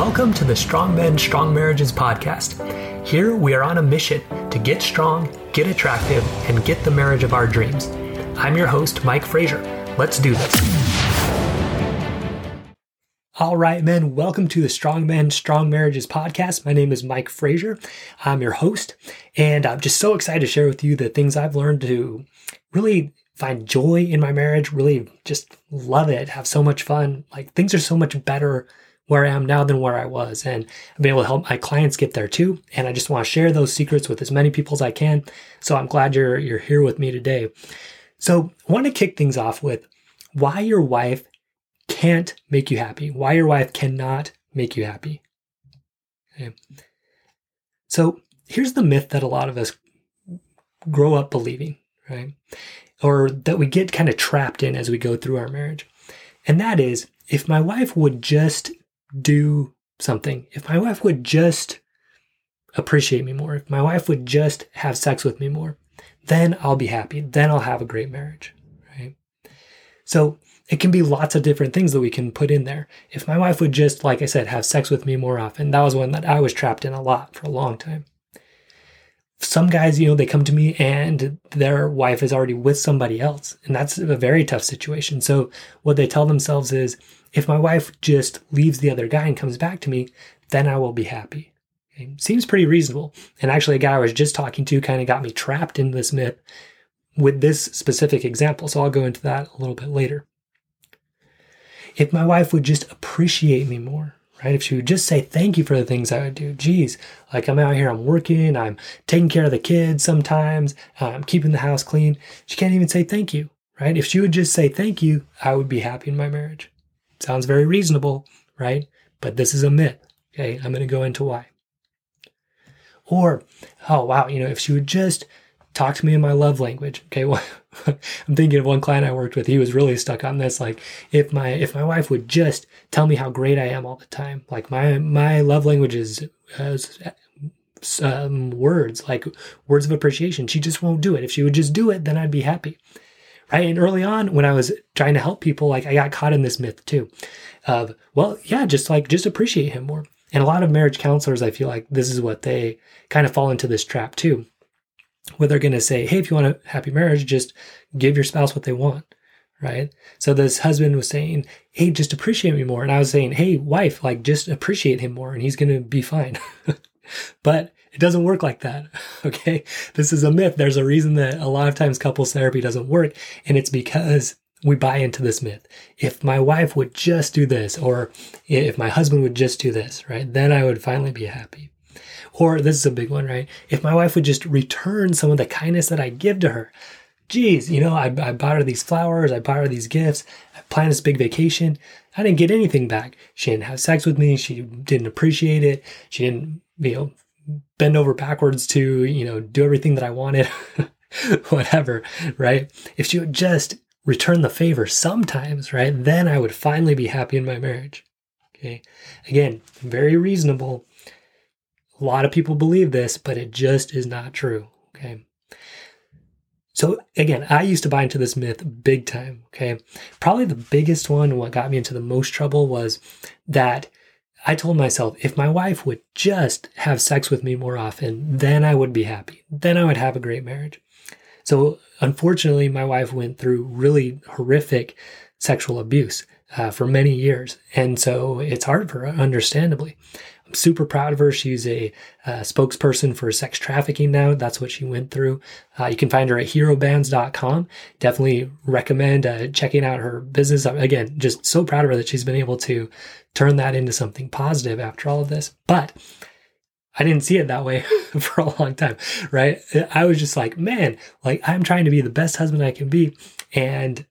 Welcome to the Strong Men, Strong Marriages podcast. Here we are on a mission to get strong, get attractive, and get the marriage of our dreams. I'm your host, Mike Frazier. Let's do this. All right, men, welcome to the Strong Men, Strong Marriages podcast. My name is Mike Frazier. I'm your host, and I'm just so excited to share with you the things I've learned to really find joy in my marriage, really just love it, have so much fun. Like things are so much better where I am now than where I was. And I've been able to help my clients get there too. And I just want to share those secrets with as many people as I can. So I'm glad you're you're here with me today. So I want to kick things off with why your wife can't make you happy, why your wife cannot make you happy. Okay. So here's the myth that a lot of us grow up believing, right? or that we get kind of trapped in as we go through our marriage. And that is if my wife would just do something, if my wife would just appreciate me more, if my wife would just have sex with me more, then I'll be happy. Then I'll have a great marriage, right? So it can be lots of different things that we can put in there. If my wife would just, like I said, have sex with me more often, that was one that I was trapped in a lot for a long time some guys, you know, they come to me and their wife is already with somebody else. And that's a very tough situation. So what they tell themselves is if my wife just leaves the other guy and comes back to me, then I will be happy. Okay? Seems pretty reasonable. And actually, a guy I was just talking to kind of got me trapped in this myth with this specific example. So I'll go into that a little bit later. If my wife would just appreciate me more, right? If she would just say thank you for the things I would do. Geez, like I'm out here, I'm working, I'm taking care of the kids sometimes, uh, I'm keeping the house clean. She can't even say thank you, right? If she would just say thank you, I would be happy in my marriage. Sounds very reasonable, right? But this is a myth. Okay, I'm going to go into why. Or, oh wow, you know, if she would just talk to me in my love language. Okay, well, I'm thinking of one client I worked with. He was really stuck on this. Like, if my if my wife would just tell me how great I am all the time, like my my love language is um, words, like words of appreciation. She just won't do it. If she would just do it, then I'd be happy. Right. And early on, when I was trying to help people, like I got caught in this myth too, of well, yeah, just like just appreciate him more. And a lot of marriage counselors, I feel like this is what they kind of fall into this trap too where they're going to say, hey, if you want a happy marriage, just give your spouse what they want. Right. So this husband was saying, hey, just appreciate me more. And I was saying, hey, wife, like just appreciate him more and he's going to be fine. but it doesn't work like that. Okay. This is a myth. There's a reason that a lot of times couples therapy doesn't work. And it's because we buy into this myth. If my wife would just do this, or if my husband would just do this, right, then I would finally be happy. Or this is a big one, right? If my wife would just return some of the kindness that I give to her. Geez, you know, I, I bought her these flowers, I bought her these gifts, I planned this big vacation. I didn't get anything back. She didn't have sex with me. She didn't appreciate it. She didn't, you know, bend over backwards to, you know, do everything that I wanted. Whatever, right? If she would just return the favor sometimes, right? Then I would finally be happy in my marriage. Okay. Again, very reasonable. A lot of people believe this, but it just is not true. Okay. So again, I used to buy into this myth big time. Okay. Probably the biggest one, what got me into the most trouble was that I told myself if my wife would just have sex with me more often, then I would be happy. Then I would have a great marriage. So unfortunately, my wife went through really horrific sexual abuse uh, for many years. And so it's hard for her, understandably. Super proud of her. She's a uh, spokesperson for sex trafficking now. That's what she went through. Uh, you can find her at herobands.com. Definitely recommend uh, checking out her business. Again, just so proud of her that she's been able to turn that into something positive after all of this. But I didn't see it that way for a long time, right? I was just like, man, like I'm trying to be the best husband I can be. And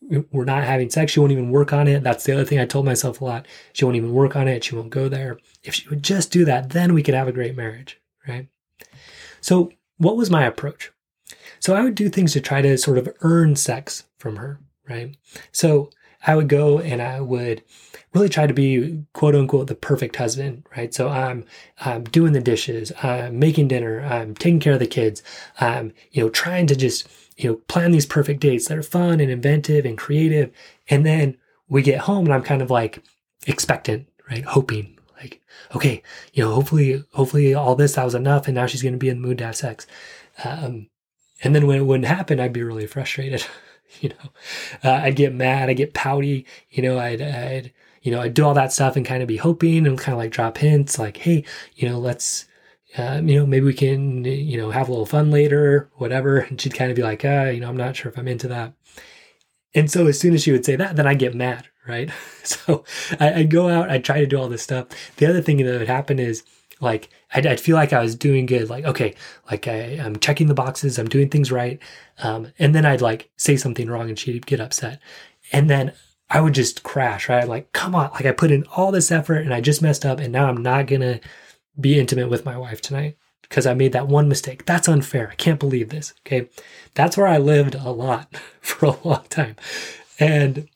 we're not having sex. She won't even work on it. That's the other thing I told myself a lot. She won't even work on it. She won't go there. If she would just do that, then we could have a great marriage, right? So, what was my approach? So, I would do things to try to sort of earn sex from her, right? So, I would go and I would really try to be quote unquote the perfect husband, right? So I'm, I'm doing the dishes, I'm making dinner, I'm taking care of the kids, I'm, you know, trying to just you know, plan these perfect dates that are fun and inventive and creative. And then we get home and I'm kind of like expectant, right? Hoping Like, okay, you know, hopefully, hopefully all this, that was enough. And now she's going to be in the mood to have sex. Um, and then when it wouldn't happen, I'd be really frustrated. you know, uh, I'd get mad, I'd get pouty, you know, I'd, I'd, you know, I'd do all that stuff and kind of be hoping and kind of like drop hints like, hey, you know, let's, um, you know, maybe we can, you know, have a little fun later, whatever. And she'd kind of be like, ah, you know, I'm not sure if I'm into that. And so as soon as she would say that, then I get mad, right? So I, would go out, I'd try to do all this stuff. The other thing that would happen is like, I'd, I'd feel like I was doing good. Like, okay, like I, am checking the boxes, I'm doing things right. Um, and then I'd like say something wrong and she'd get upset. And then I would just crash, right? like, come on, like I put in all this effort and I just messed up and now I'm not to be intimate with my wife tonight because I made that one mistake. That's unfair. I can't believe this. Okay. That's where I lived a lot for a long time. And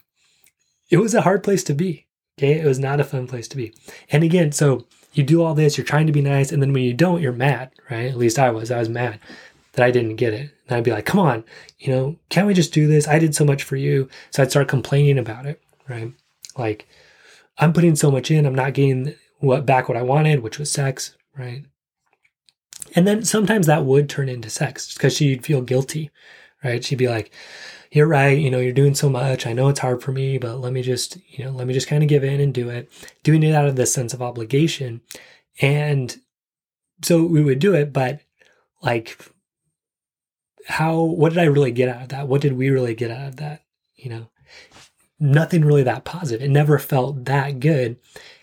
it was a hard place to be. Okay. It was not a fun place to be. And again, so you do all this, you're trying to be nice. And then when you don't, you're mad, right? At least I was. I was mad that I didn't get it. And I'd be like, come on, you know, can't we just do this? I did so much for you. So I'd start complaining about it, right? Like, I'm putting so much in, I'm not getting what back what I wanted, which was sex, right? And then sometimes that would turn into sex because she'd feel guilty, right? She'd be like, you're right, you know, you're doing so much. I know it's hard for me, but let me just, you know, let me just kind of give in and do it. Doing it out of this sense of obligation. And so we would do it, but like how what did I really get out of that? What did we really get out of that? You know, nothing really that positive. It never felt that good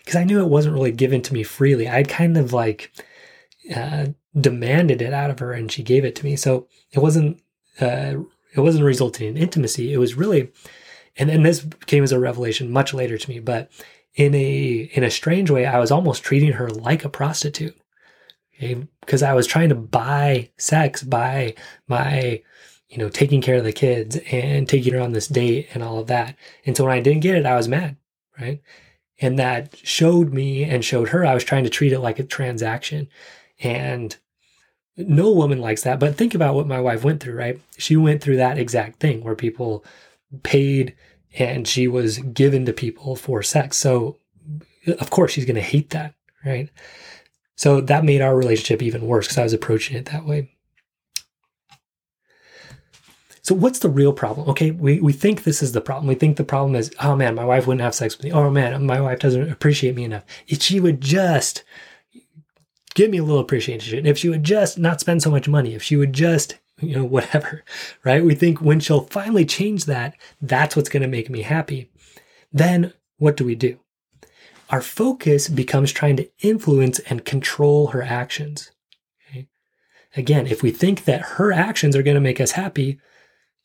because I knew it wasn't really given to me freely. I'd kind of like uh, demanded it out of her, and she gave it to me. So it wasn't uh, it wasn't resulting in intimacy. It was really, and then this came as a revelation much later to me, but in a in a strange way, I was almost treating her like a prostitute. Because I was trying to buy sex by my you know, taking care of the kids and taking her on this date and all of that. And so when I didn't get it, I was mad, right? And that showed me and showed her I was trying to treat it like a transaction. And no woman likes that. But think about what my wife went through, right? She went through that exact thing where people paid and she was given to people for sex. So, of course, she's going to hate that, right? So that made our relationship even worse because I was approaching it that way. So what's the real problem? Okay, we, we think this is the problem. We think the problem is, oh man, my wife wouldn't have sex with me. Oh man, my wife doesn't appreciate me enough. If she would just give me a little appreciation, if she would just not spend so much money, if she would just, you know, whatever, right? We think when she'll finally change that, that's what's going to make me happy. Then what do we do? Our focus becomes trying to influence and control her actions. Okay? Again, if we think that her actions are going to make us happy,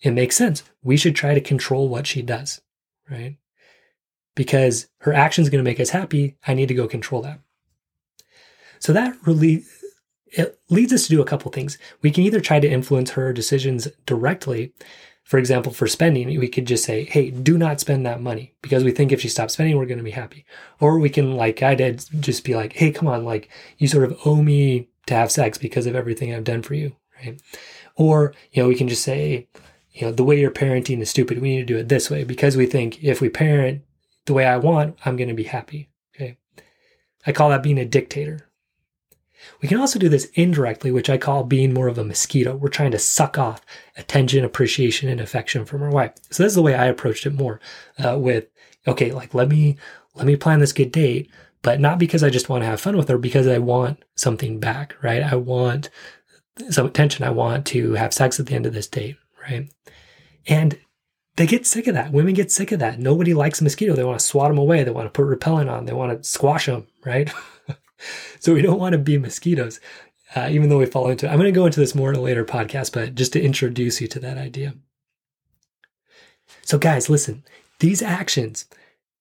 it makes sense. We should try to control what she does, right? Because her action is going to make us happy. I need to go control that. So that really it leads us to do a couple things. We can either try to influence her decisions directly. For example, for spending, we could just say, "Hey, do not spend that money," because we think if she stops spending, we're going to be happy. Or we can, like I did, just be like, "Hey, come on, like you sort of owe me to have sex because of everything I've done for you," right? Or you know, we can just say, you know, the way you're parenting is stupid. We need to do it this way because we think if we parent the way I want, I'm going to be happy. Okay. I call that being a dictator. We can also do this indirectly, which I call being more of a mosquito. We're trying to suck off attention, appreciation, and affection from our wife. So this is the way I approached it more uh, with, okay, like let me, let me plan this good date, but not because I just want to have fun with her, because I want something back, right? I want some attention. I want to have sex at the end of this date right? And they get sick of that. Women get sick of that. Nobody likes a mosquito. They want to swat them away. They want to put repellent on. They want to squash them, right? so we don't want to be mosquitoes, uh, even though we fall into it. I'm going to go into this more in a later podcast, but just to introduce you to that idea. So, guys, listen, these actions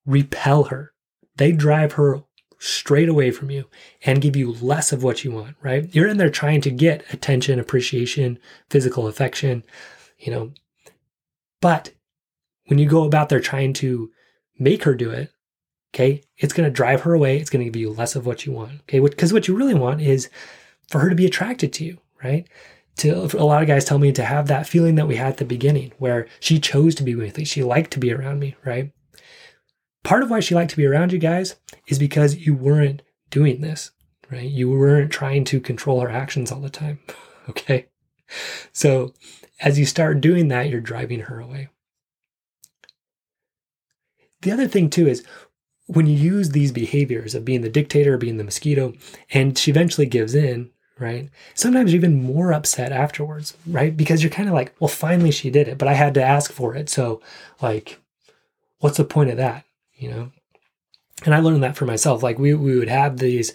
repel her. They drive her straight away from you and give you less of what you want, right? You're in there trying to get attention, appreciation, physical affection, you know. But when you go about there trying to make her do it, okay, it's going to drive her away. It's going to give you less of what you want, okay? Because what you really want is for her to be attracted to you, right? To a lot of guys tell me to have that feeling that we had at the beginning where she chose to be with me, she liked to be around me, right? Part of why she liked to be around you guys is because you weren't doing this, right? You weren't trying to control her actions all the time. okay. So as you start doing that, you're driving her away. The other thing too is when you use these behaviors of being the dictator, being the mosquito, and she eventually gives in, right? Sometimes you're even more upset afterwards, right? Because you're kind of like, well, finally she did it, but I had to ask for it. So, like, what's the point of that? You know? And I learned that for myself. Like, we, we would have these,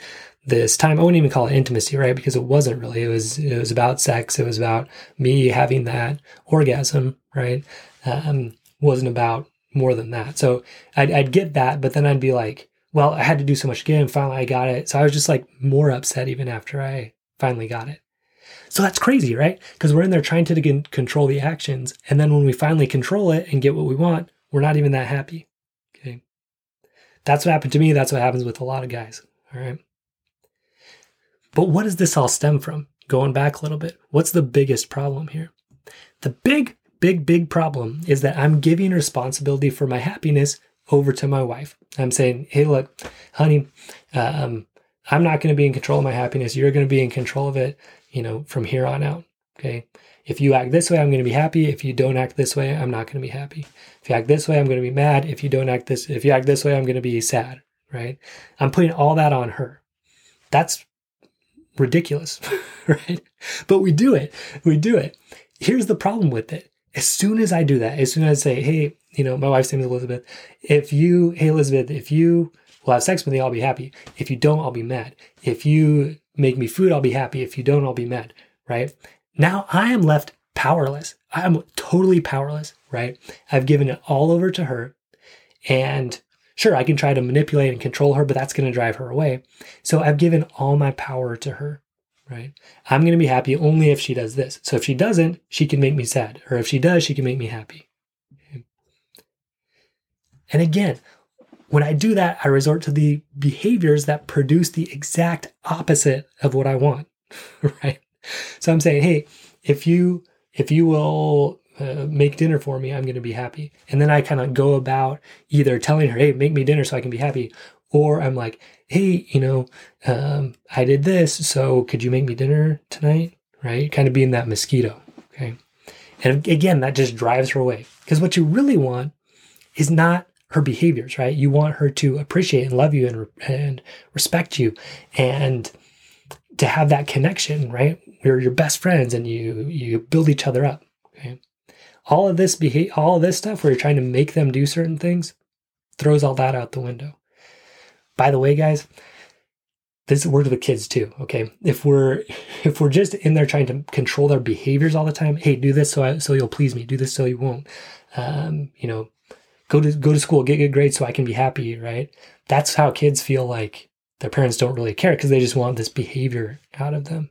this time, I wouldn't even call it intimacy, right? Because it wasn't really. It was, it was about sex. It was about me having that orgasm, right? Um, wasn't about more than that. So I'd, I'd get that, but then I'd be like, well, I had to do so much again. Finally, I got it. So I was just like more upset even after I finally got it. So that's crazy, right? Because we're in there trying to control the actions. And then when we finally control it and get what we want, we're not even that happy. Okay. That's what happened to me. That's what happens with a lot of guys. All right. But what does this all stem from? Going back a little bit, what's the biggest problem here? The big, big, big problem is that I'm giving responsibility for my happiness over to my wife. I'm saying, hey, look, honey, um, I'm not going to be in control of my happiness. You're going to be in control of it, you know, from here on out. Okay. If you act this way, I'm going to be happy. If you don't act this way, I'm not going to be happy. If you act this way, I'm going to be mad. If you don't act this, if you act this way, I'm going to be sad. Right. I'm putting all that on her. That's ridiculous. right. But we do it. We do it. Here's the problem with it. As soon as I do that, as soon as I say, Hey, you know, my wife's name is Elizabeth. If you, Hey, Elizabeth, if you will have sex with me, I'll be happy. If you don't, I'll be mad. If you make me food, I'll be happy. If you don't, I'll be mad. Right. Now I am left powerless. I'm totally powerless. Right. I've given it all over to her. And sure, I can try to manipulate and control her, but that's going to drive her away. So I've given all my power to her. Right. I'm going to be happy only if she does this. So if she doesn't, she can make me sad. Or if she does, she can make me happy. And again, when I do that, I resort to the behaviors that produce the exact opposite of what I want, right? So I'm saying, hey, if you if you will uh, make dinner for me, I'm going to be happy. And then I kind of go about either telling her, hey, make me dinner so I can be happy, or I'm like, hey, you know, um, I did this, so could you make me dinner tonight? Right? Kind of being that mosquito. Okay. And again, that just drives her away because what you really want is not her behaviors, right? You want her to appreciate and love you and, and respect you and to have that connection, right? You're your best friends and you you build each other up. Okay. All of this behavior, all of this stuff where you're trying to make them do certain things throws all that out the window. By the way, guys, this works with kids too. Okay. If we're if we're just in there trying to control their behaviors all the time, hey, do this so I, so you'll please me, do this so you won't. Um, you know, go to go to school, get good grades so I can be happy, right? That's how kids feel like their parents don't really care because they just want this behavior out of them.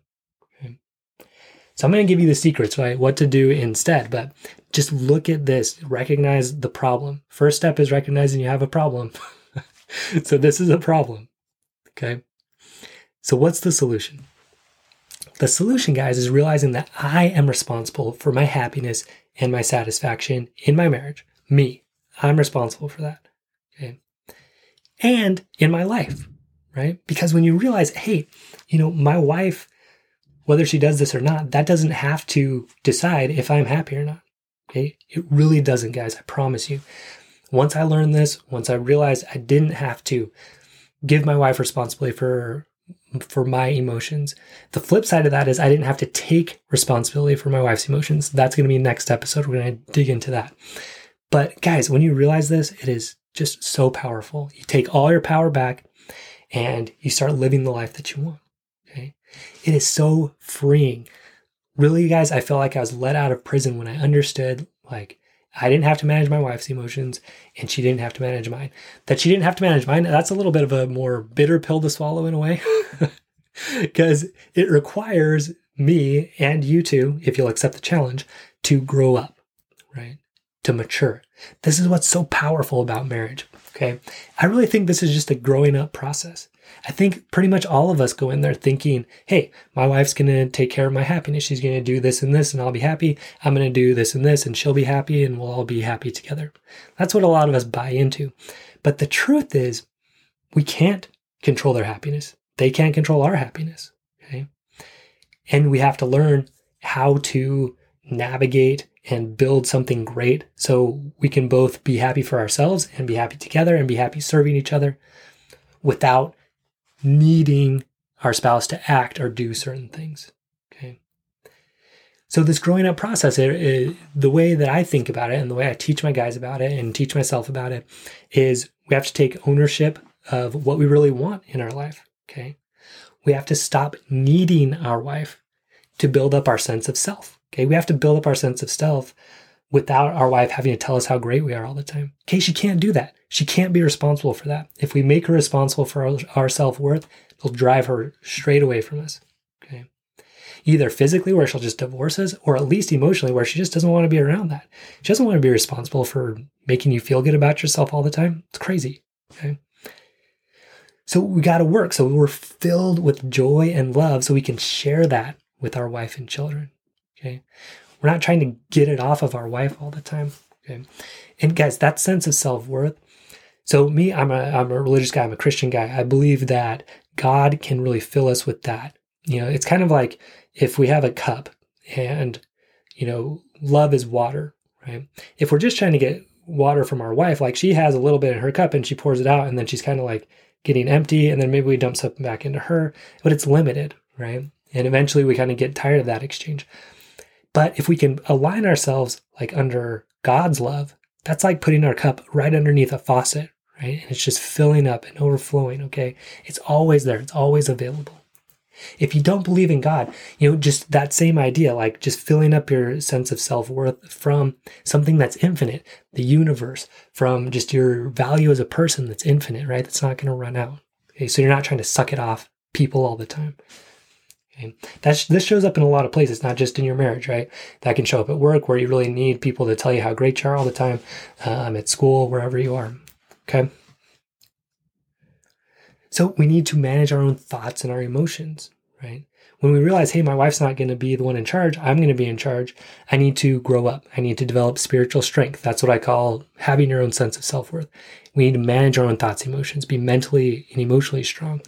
So I'm going to give you the secrets, right? What to do instead, but just look at this, recognize the problem. First step is recognizing you have a problem. so this is a problem. Okay. So what's the solution? The solution, guys, is realizing that I am responsible for my happiness and my satisfaction in my marriage. Me. I'm responsible for that. Okay. And in my life, right? Because when you realize, hey, you know, my wife, whether she does this or not, that doesn't have to decide if I'm happy or not. Okay. It really doesn't, guys. I promise you. Once I learned this, once I realized I didn't have to give my wife responsibility for for my emotions. The flip side of that is I didn't have to take responsibility for my wife's emotions. That's going to be next episode. We're going to dig into that. But guys, when you realize this, it is just so powerful. You take all your power back and you start living the life that you want. It is so freeing. Really, guys, I felt like I was let out of prison when I understood like I didn't have to manage my wife's emotions and she didn't have to manage mine. That she didn't have to manage mine, that's a little bit of a more bitter pill to swallow in a way. Because it requires me and you too, if you'll accept the challenge, to grow up, right? to mature. This is what's so powerful about marriage. Okay. I really think this is just a growing up process. I think pretty much all of us go in there thinking, hey, my wife's going to take care of my happiness. She's going to do this and this, and I'll be happy. I'm going to do this and this, and she'll be happy, and we'll all be happy together. That's what a lot of us buy into. But the truth is, we can't control their happiness. They can't control our happiness. Okay. And we have to learn how to navigate and build something great so we can both be happy for ourselves and be happy together and be happy serving each other without needing our spouse to act or do certain things. Okay. So this growing up process, it, it, the way that I think about it and the way I teach my guys about it and teach myself about it is we have to take ownership of what we really want in our life. Okay. We have to stop needing our wife to build up our sense of self. Okay. We have to build up our sense of self without our wife having to tell us how great we are all the time. Okay. She can't do that. She can't be responsible for that. If we make her responsible for our, our self worth, it'll drive her straight away from us. Okay. Either physically, where she'll just divorce us, or at least emotionally, where she just doesn't want to be around that. She doesn't want to be responsible for making you feel good about yourself all the time. It's crazy. Okay. So we got to work. So we're filled with joy and love so we can share that with our wife and children. Okay. We're not trying to get it off of our wife all the time. Okay. And guys, that sense of self worth. So me, I'm a, I'm a religious guy. I'm a Christian guy. I believe that God can really fill us with that. You know, it's kind of like if we have a cup and, you know, love is water, right? If we're just trying to get water from our wife, like she has a little bit in her cup and she pours it out and then she's kind of like getting empty and then maybe we dump something back into her, but it's limited, right? And eventually we kind of get tired of that exchange. But if we can align ourselves like under God's love, that's like putting our cup right underneath a faucet, right? And it's just filling up and overflowing, okay? It's always there, it's always available. If you don't believe in God, you know, just that same idea, like just filling up your sense of self worth from something that's infinite, the universe, from just your value as a person that's infinite, right? That's not going to run out. Okay. So you're not trying to suck it off people all the time. Okay. That's, this shows up in a lot of places, not just in your marriage, right? That can show up at work where you really need people to tell you how great you are all the time, um, at school, wherever you are. Okay. So we need to manage our own thoughts and our emotions, right? When we realize, hey, my wife's not going to be the one in charge, I'm going to be in charge. I need to grow up. I need to develop spiritual strength. That's what I call having your own sense of self worth. We need to manage our own thoughts, emotions, be mentally and emotionally strong.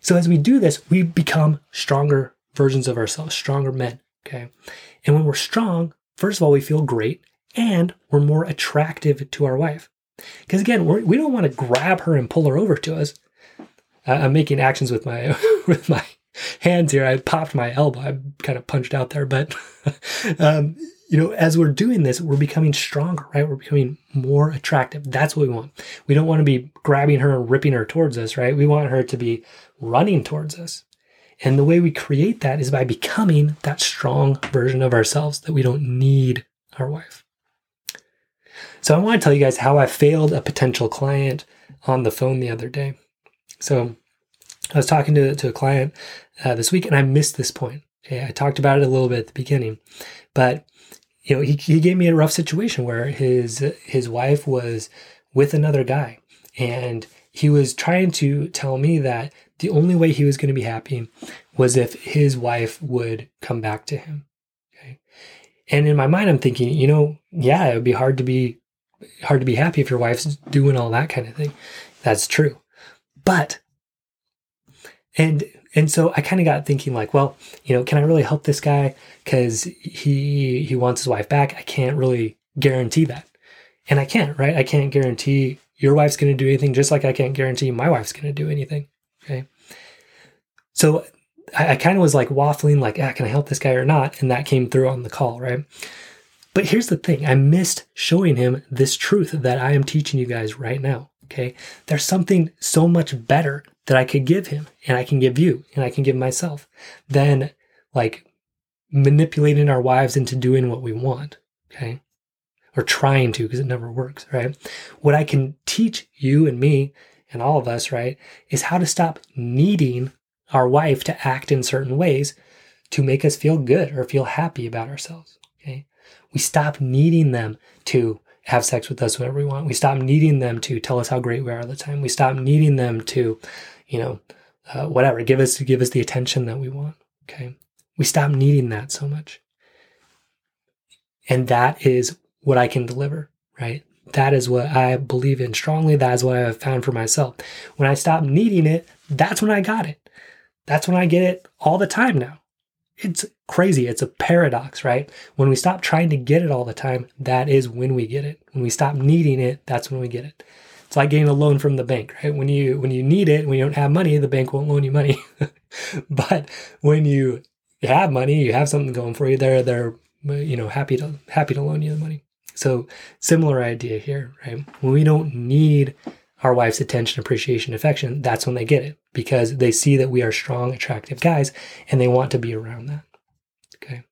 So as we do this, we become stronger versions of ourselves, stronger men. Okay. And when we're strong, first of all, we feel great and we're more attractive to our wife. Because again, we're, we do not want to grab her and pull her over to us. I'm making actions with my with my hands here. I popped my elbow. I kind of punched out there, but um, you know, as we're doing this, we're becoming stronger, right? We're becoming more attractive. That's what we want. We don't want to be grabbing her and ripping her towards us, right? We want her to be running towards us. And the way we create that is by becoming that strong version of ourselves that we don't need our wife. So I want to tell you guys how I failed a potential client on the phone the other day. So I was talking to, to a client uh, this week and I missed this point. Okay. I talked about it a little bit at the beginning, but you know, he, he gave me a rough situation where his, his wife was with another guy and he was trying to tell me that the only way he was going to be happy was if his wife would come back to him. Okay. And in my mind, I'm thinking, you know, yeah, it would be hard to be hard to be happy if your wife's doing all that kind of thing. That's true. But and and so I kind of got thinking like, well, you know, can I really help this guy cuz he he wants his wife back? I can't really guarantee that. And I can't, right? I can't guarantee your wife's going to do anything just like I can't guarantee my wife's going to do anything. Okay? So I, I kind of was like waffling like, ah, can I help this guy or not? And that came through on the call, right? But here's the thing I missed showing him this truth that I am teaching you guys right now. Okay. There's something so much better that I could give him and I can give you and I can give myself than like manipulating our wives into doing what we want. Okay. Or trying to because it never works. Right. What I can teach you and me and all of us, right, is how to stop needing our wife to act in certain ways to make us feel good or feel happy about ourselves. Okay. We stop needing them to have sex with us whenever we want. We stop needing them to tell us how great we are all the time. We stop needing them to, you know, uh, whatever, give us give us the attention that we want. Okay. We stop needing that so much. And that is what I can deliver, right? That is what I believe in strongly. That is what I have found for myself. When I stop needing it, that's when I got it. That's when I get it all the time now. It's crazy. It's a paradox, right? When we stop trying to get it all the time, that is when we get it. When we stop needing it, that's when we get it. It's like getting a loan from the bank, right? When you when you need it, when you don't have money, the bank won't loan you money. but when you have money, you have something going for you, they're they're you know happy to happy to loan you the money. So similar idea here, right? When we don't need our wife's attention, appreciation, affection, that's when they get it because they see that we are strong, attractive guys and they want to be around that. Okay.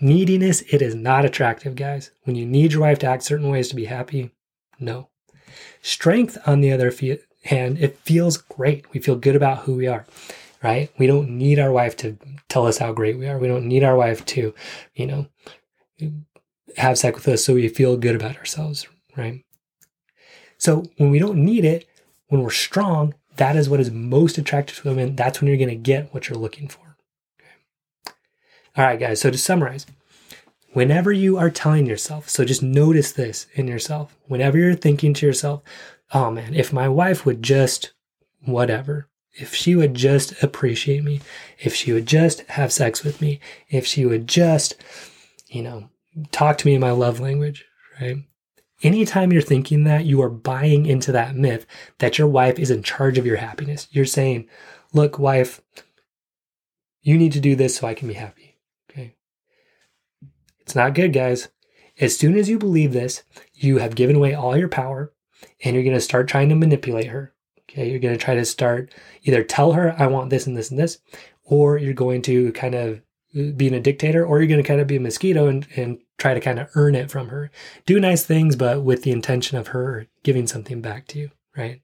Neediness, it is not attractive, guys. When you need your wife to act certain ways to be happy, no. Strength, on the other hand, it feels great. We feel good about who we are, right? We don't need our wife to tell us how great we are. We don't need our wife to, you know, have sex with us so we feel good about ourselves, right? So when we don't need it, when we're strong, that is what is most attractive to women. That's when you're going to get what you're looking for. Okay. All right, guys. So to summarize, whenever you are telling yourself, so just notice this in yourself, whenever you're thinking to yourself, oh man, if my wife would just whatever, if she would just appreciate me, if she would just have sex with me, if she would just, you know, talk to me in my love language, right? Anytime you're thinking that, you are buying into that myth that your wife is in charge of your happiness. You're saying, look, wife, you need to do this so I can be happy. Okay. It's not good, guys. As soon as you believe this, you have given away all your power and you're going to start trying to manipulate her. Okay. You're going to try to start either tell her, I want this and this and this, or you're going to kind of being a dictator, or you're going to kind of be a mosquito and, and try to kind of earn it from her. Do nice things, but with the intention of her giving something back to you, right?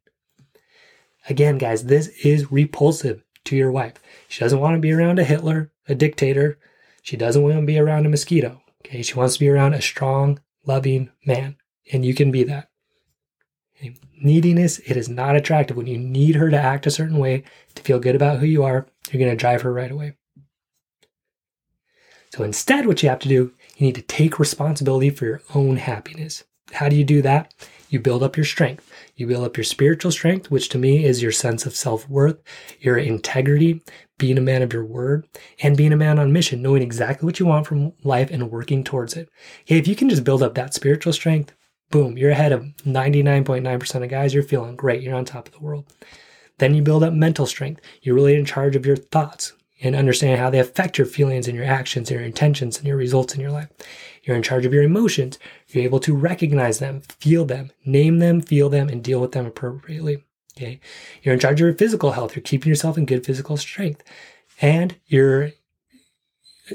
Again, guys, this is repulsive to your wife. She doesn't want to be around a Hitler, a dictator. She doesn't want to be around a mosquito. Okay, she wants to be around a strong, loving man, and you can be that. Okay. Neediness, it is not attractive. When you need her to act a certain way to feel good about who you are, you're going to drive her right away. So instead, what you have to do, you need to take responsibility for your own happiness. How do you do that? You build up your strength. You build up your spiritual strength, which to me is your sense of self worth, your integrity, being a man of your word, and being a man on mission, knowing exactly what you want from life and working towards it. Okay, if you can just build up that spiritual strength, boom, you're ahead of 99.9% of guys. You're feeling great. You're on top of the world. Then you build up mental strength. You're really in charge of your thoughts and understand how they affect your feelings and your actions, and your intentions and your results in your life. You're in charge of your emotions. You're able to recognize them, feel them, name them, feel them, and deal with them appropriately. Okay. You're in charge of your physical health. You're keeping yourself in good physical strength. And you're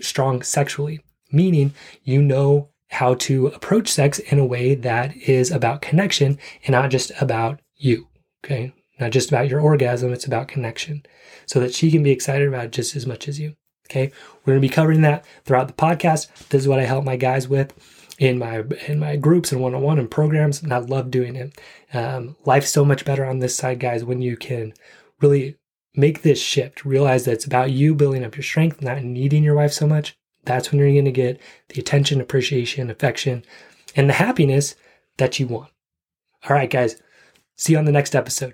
strong sexually, meaning you know how to approach sex in a way that is about connection and not just about you. Okay. Not just about your orgasm, it's about connection so that she can be excited about it just as much as you. Okay. We're going to be covering that throughout the podcast. This is what I help my guys with in my in my groups and one-on-one and programs and i love doing it um, life's so much better on this side guys when you can really make this shift realize that it's about you building up your strength not needing your wife so much that's when you're going to get the attention appreciation affection and the happiness that you want all right guys see you on the next episode